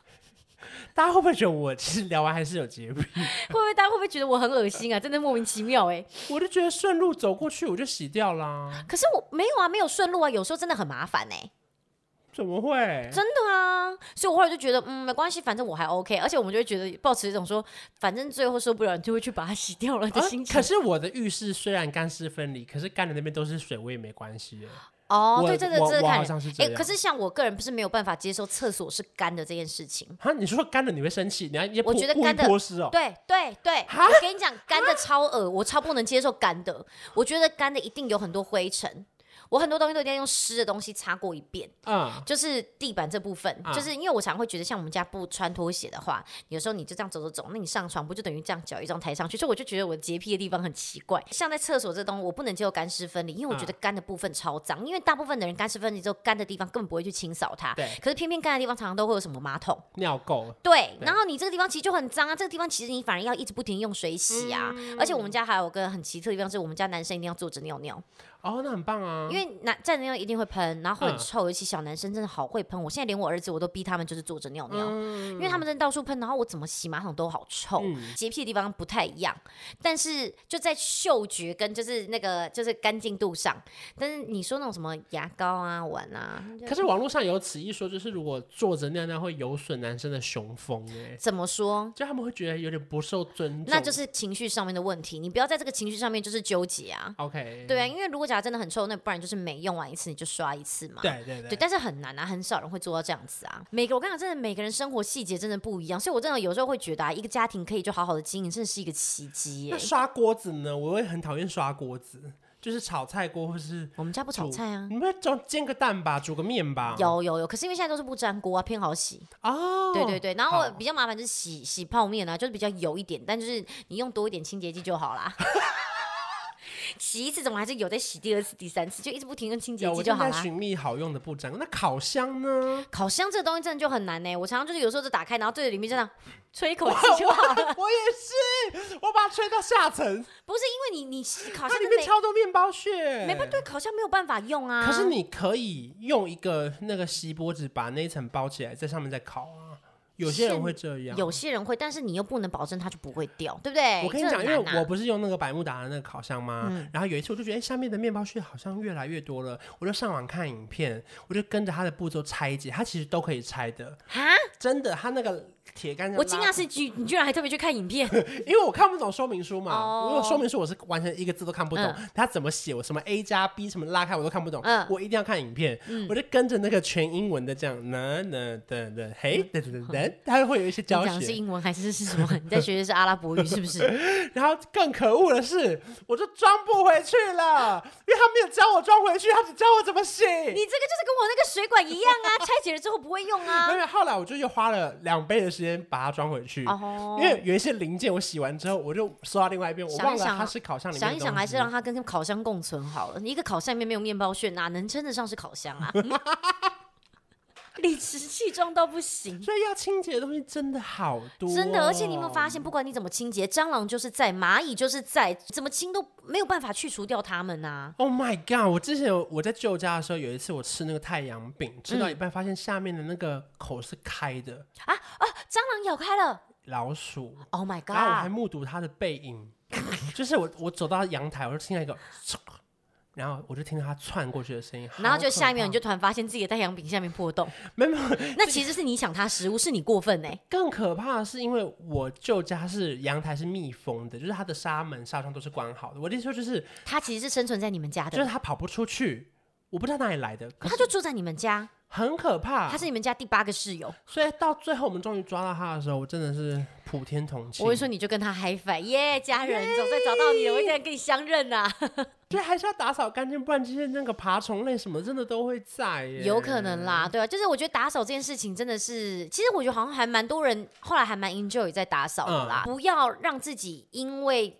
大家会不会觉得我其实聊完还是有洁癖？会不会大家会不会觉得我很恶心啊？真的莫名其妙哎、欸！我就觉得顺路走过去我就洗掉啦。可是我没有啊，没有顺路啊，有时候真的很麻烦哎、欸。怎么会？真的啊！所以我后来就觉得，嗯，没关系，反正我还 OK。而且我们就会觉得，抱持一种说，反正最后受不了，你就会去把它洗掉了的心情。啊、可是我的浴室虽然干湿分离，可是干的那边都是水，我也没关系。哦，对，这个这个看，哎，可是像我个人不是没有办法接受厕所是干的这件事情。哈，你说干的你会生气？你要我觉得干的，哦、对对对，我跟你讲，干的超恶，我超不能接受干的。我觉得干的一定有很多灰尘。我很多东西都一定要用湿的东西擦过一遍，嗯，就是地板这部分，嗯、就是因为我常会觉得，像我们家不穿拖鞋的话，有时候你就这样走走走，那你上床不就等于这样脚一张抬上去？所以我就觉得我洁癖的地方很奇怪。像在厕所这东西，我不能接受干湿分离，因为我觉得干的部分超脏，因为大部分的人干湿分离之后，干的地方根本不会去清扫它，对。可是偏偏干的地方常常都会有什么马桶、尿垢，对。然后你这个地方其实就很脏啊，这个地方其实你反而要一直不停用水洗啊。嗯、而且我们家还有个很奇特的地方，是我们家男生一定要坐着尿尿。哦，那很棒啊！因为男站着尿一定会喷，然后会很臭，嗯、尤其小男生真的好会喷。我现在连我儿子我都逼他们就是坐着尿尿，嗯、因为他们真的到处喷，然后我怎么洗马桶都好臭。洁、嗯、癖的地方不太一样，但是就在嗅觉跟就是那个就是干净度上。但是你说那种什么牙膏啊、碗啊，可是网络上有此一说，就是如果坐着尿尿会有损男生的雄风哎。怎么说？就他们会觉得有点不受尊重，那就是情绪上面的问题。你不要在这个情绪上面就是纠结啊。OK，对啊，因为如果。假真的很臭，那不然就是每用完一次你就刷一次嘛。对对对，对，但是很难啊，很少人会做到这样子啊。每个我跟你讲，真的每个人生活细节真的不一样，所以我真的有时候会觉得啊，一个家庭可以就好好的经营，真的是一个奇迹。那刷锅子呢？我会很讨厌刷锅子，就是炒菜锅或是我们家不炒菜啊，你们就煎个蛋吧，煮个面吧。有有有，可是因为现在都是不粘锅啊，偏好洗哦。对对对，然后比较麻烦就是洗洗泡面啊，就是比较油一点，但就是你用多一点清洁剂就好啦。洗一次怎么还是有在洗第二次、第三次，就一直不停用清洁剂就好了。我在寻觅好用的不粘。那烤箱呢？烤箱这个东西真的就很难呢。我常常就是有时候就打开，然后对着里面这样吹一口气就好了。我，我也是，我把它吹到下层。不是因为你你烤箱里面超多面包屑，没办法，对烤箱没有办法用啊。可是你可以用一个那个锡箔纸把那一层包起来，在上面再烤啊。有些人会这样，有些人会，但是你又不能保证它就不会掉，对不对？我跟你讲，啊、因为我不是用那个百慕达的那个烤箱吗？嗯、然后有一次我就觉得，哎，下面的面包屑好像越来越多了，我就上网看影片，我就跟着它的步骤拆解，它其实都可以拆的。啊，真的，它那个。铁杆，我惊讶是居，你居然还特别去看影片，因为我看不懂说明书嘛。如果说明书我是完全一个字都看不懂，他怎么写，我什么 A 加 B 什么拉开我都看不懂。我一定要看影片，我就跟着那个全英文的这样，那那等等，嘿，等等等，他会有一些教学。讲是英文还是是什么？你在学的是阿拉伯语 是不是？然后更可恶的是，我就装不回去了，因为他没有教我装回去，他只教我怎么写。你这个就是跟我那个水管一样啊，拆解了之后不会用啊。没有后来我就又花了两倍的时间。先把它装回去，oh, 因为有一些零件我洗完之后，我就收到另外一边，我忘了它是烤箱里面。想一想，还是让它跟烤箱共存好了。一个烤箱里面没有面包屑，哪能称得上是烤箱啊？理直气壮到不行。所以要清洁的东西真的好多，真的。而且你有没有发现，不管你怎么清洁，蟑螂就是在，蚂蚁就是在，怎么清都没有办法去除掉它们啊。Oh my god！我之前我在旧家的时候，有一次我吃那个太阳饼，吃到一半发现下面的那个口是开的、嗯、啊啊！蟑螂咬开了，老鼠。Oh my god！然后我还目睹它的背影，就是我我走到阳台，我就听到一个。然后我就听到他窜过去的声音，然后就下一秒你就突然发现自己的太阳饼下面破洞，没有，那其实是你想他食物，是你过分呢。更可怕的是，因为我舅家是阳台是密封的，就是它的纱门纱窗都是关好的。我的意思说就是，他其实是生存在你们家的，就是他跑不出去，我不知道哪里来的，他就住在你们家。很可怕，他是你们家第八个室友，所以到最后我们终于抓到他的时候，我真的是普天同庆。我会说你就跟他嗨翻耶，家人总算找到你了，我一定要跟你相认呐、啊。所以还是要打扫干净，不然这些那个爬虫类什么真的都会在耶。有可能啦，对啊，就是我觉得打扫这件事情真的是，其实我觉得好像还蛮多人后来还蛮 enjoy 在打扫的啦，嗯、不要让自己因为。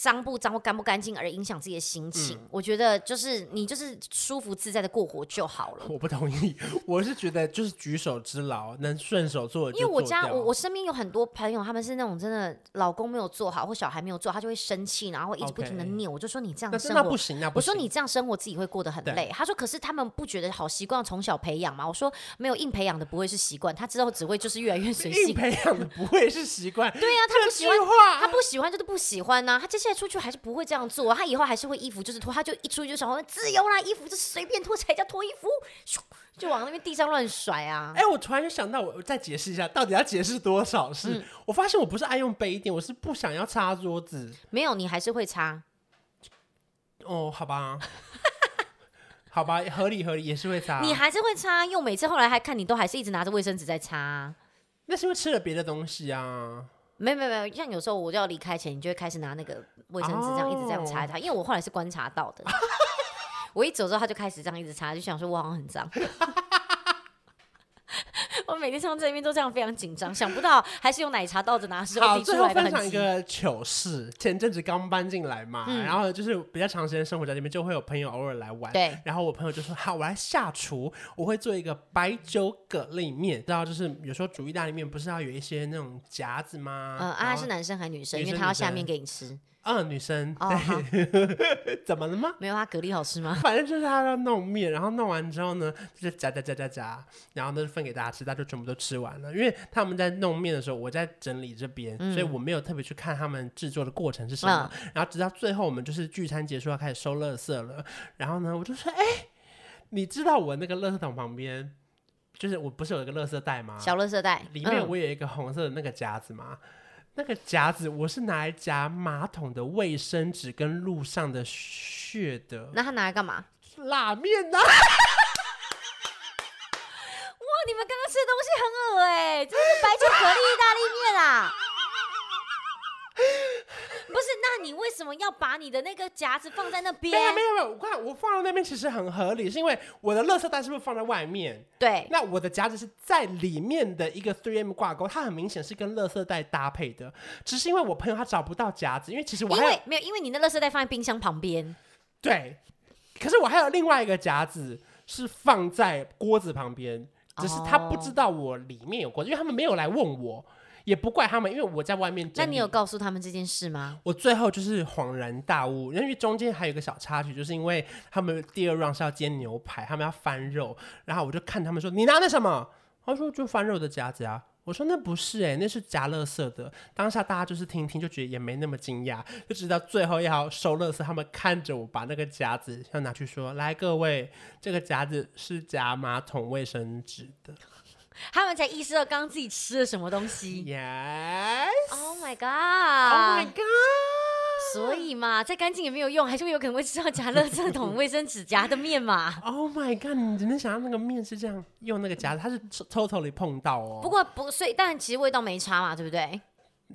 脏不脏或干不干净而影响自己的心情，嗯，我觉得就是你就是舒服自在的过活就好了。我不同意，我是觉得就是举手之劳，能顺手做。因为我家我我身边有很多朋友，他们是那种真的老公没有做好或小孩没有做，他就会生气，然后会一直不停的念。我就说你这样生活不行，那不行。我说你这样生活自己会过得很累。他说可是他们不觉得好习惯从小培养吗？我说没有硬培养的不会是习惯，他之后只会就是越来越随性。硬培养的不会是习惯。对呀，啊，他不喜欢，他不喜欢就是不喜欢呐，啊。他接下来出去还是不会。这样做，他以后还是会衣服就是脱，他就一出去就想说自由啦，衣服就随便脱才叫脱衣服，就往那边地上乱甩啊！哎、欸，我突然就想到，我再解释一下，到底要解释多少事？嗯、我发现我不是爱用杯垫，我是不想要擦桌子。没有，你还是会擦。哦，好吧，好吧，合理合理，也是会擦。你还是会擦，因为我每次后来还看你都还是一直拿着卫生纸在擦。那是因为吃了别的东西啊。没有没有没有，像有时候我就要离开前，你就会开始拿那个卫生纸这样一直这样擦它，因为我后来是观察到的，我一走之后他就开始这样一直擦，就想说我好像很脏。我每天上这边都这样非常紧张，想不到还是用奶茶倒着拿时候滴出来的痕迹。好，最后分享一个糗事。前阵子刚搬进来嘛、嗯，然后就是比较长时间生活在那边，就会有朋友偶尔来玩。对。然后我朋友就说：“好，我来下厨，我会做一个白酒蛤蜊面。知道就是有时候煮意大利面不是要有一些那种夹子吗？嗯，啊，是男生还是女生？女生因为他要下面给你吃。”嗯，女生对，哦、怎么了吗？没有，他蛤蜊好吃吗？反正就是他要弄面，然后弄完之后呢，就是夹夹夹夹夹，然后呢分给大家吃，大家就全部都吃完了。因为他们在弄面的时候，我在整理这边、嗯，所以我没有特别去看他们制作的过程是什么、嗯。然后直到最后，我们就是聚餐结束要开始收垃圾了。然后呢，我就说：“哎、欸，你知道我那个垃圾桶旁边，就是我不是有一个垃圾袋吗？小垃圾袋里面我有一个红色的那个夹子吗？”嗯那个夹子我是拿来夹马桶的卫生纸跟路上的血的。那他拿来干嘛？拉面啊？哇，你们刚刚吃的东西很恶哎、欸，这是白切蛤蜊意大利面啊！不是，那你为什么要把你的那个夹子放在那边？没有没有没有，我看我放到那边其实很合理，是因为我的垃圾袋是不是放在外面？对，那我的夹子是在里面的一个 3M 挂钩，它很明显是跟垃圾袋搭配的，只是因为我朋友他找不到夹子，因为其实我还有因为没有，因为你的垃圾袋放在冰箱旁边。对，可是我还有另外一个夹子是放在锅子旁边，只是他不知道我里面有锅子，因为他们没有来问我。也不怪他们，因为我在外面。那你有告诉他们这件事吗？我最后就是恍然大悟，因为中间还有一个小插曲，就是因为他们第二 round 是要煎牛排，他们要翻肉，然后我就看他们说：“你拿的什么？”他说：“就翻肉的夹子啊。”我说：“那不是哎、欸，那是夹乐色的。”当下大家就是听听，就觉得也没那么惊讶，就直到最后要收乐色，他们看着我把那个夹子要拿去说：“来，各位，这个夹子是夹马桶卫生纸的。”他们才意识到刚刚自己吃了什么东西。Yes，Oh my god，Oh my god，所以嘛，再干净也没有用，还是会有可能会吃到夹乐这桶卫生纸夹的面嘛。Oh my god，你只能想到那个面是这样用那个夹子，它是 totally 碰到哦。不过不，所以但其实味道没差嘛，对不对？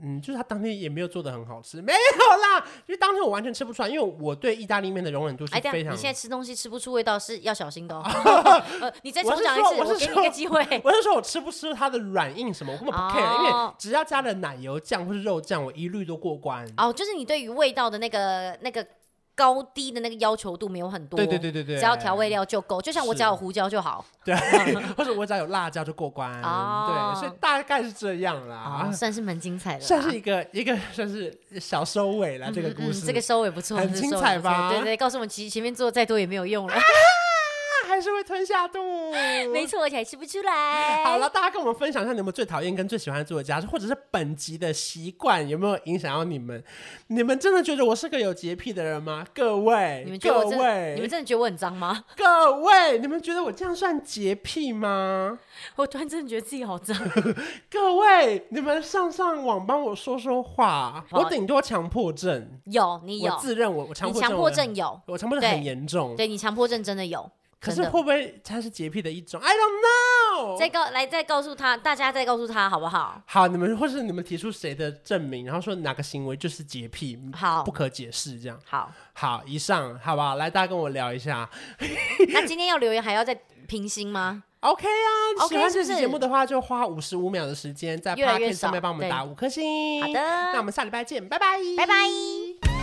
嗯，就是他当天也没有做的很好吃，没有啦，因为当天我完全吃不出来，因为我对意大利面的容忍度是非常。哎，你现在吃东西吃不出味道是要小心的哦。呃、你再重讲一次，我，我给你一个机会。我是说我吃不吃它的软硬什么，我根本不 care，、哦、因为只要加了奶油酱或是肉酱，我一律都过关。哦，就是你对于味道的那个那个高低的那个要求度没有很多，对对对对对，只要调味料就够，就像我只要有胡椒就好，对，或者我只要有辣椒就过关，哦、对，所以大概是这样啦，哦、算是蛮精彩的，算是一个一个 算是小收尾了，嗯、这个故事、嗯，这个收尾不错，很精彩吧？对，对对，告诉我们其实前面做再多也没有用了。啊 还是会吞下肚，没错，而且还吃不出来。好了，大家跟我们分享一下，你们最讨厌跟最喜欢的作家，或者是本集的习惯有没有影响到你们？你们真的觉得我是个有洁癖的人吗？各位，你们觉得我各位，你们真的觉得我很脏吗？各位，你们觉得我这样算洁癖吗？我突然真的觉得自己好脏。各位，你们上上网帮我说说话，我顶多强迫症。有，你有，我自认我我强迫症，强迫症有，我强迫症很严重。对，你强迫症真的有。可是会不会他是洁癖的一种？I don't know。再告来再告诉他，大家再告诉他好不好？好，你们或是你们提出谁的证明，然后说哪个行为就是洁癖，好，不可解释这样。好，好，以上好不好？来，大家跟我聊一下。那今天要留言还要再评星吗？OK 啊喜欢这期节目的话，就花五十五秒的时间在 Podcast 上面帮我们打五颗星。好的，那我们下礼拜见，拜拜，拜拜。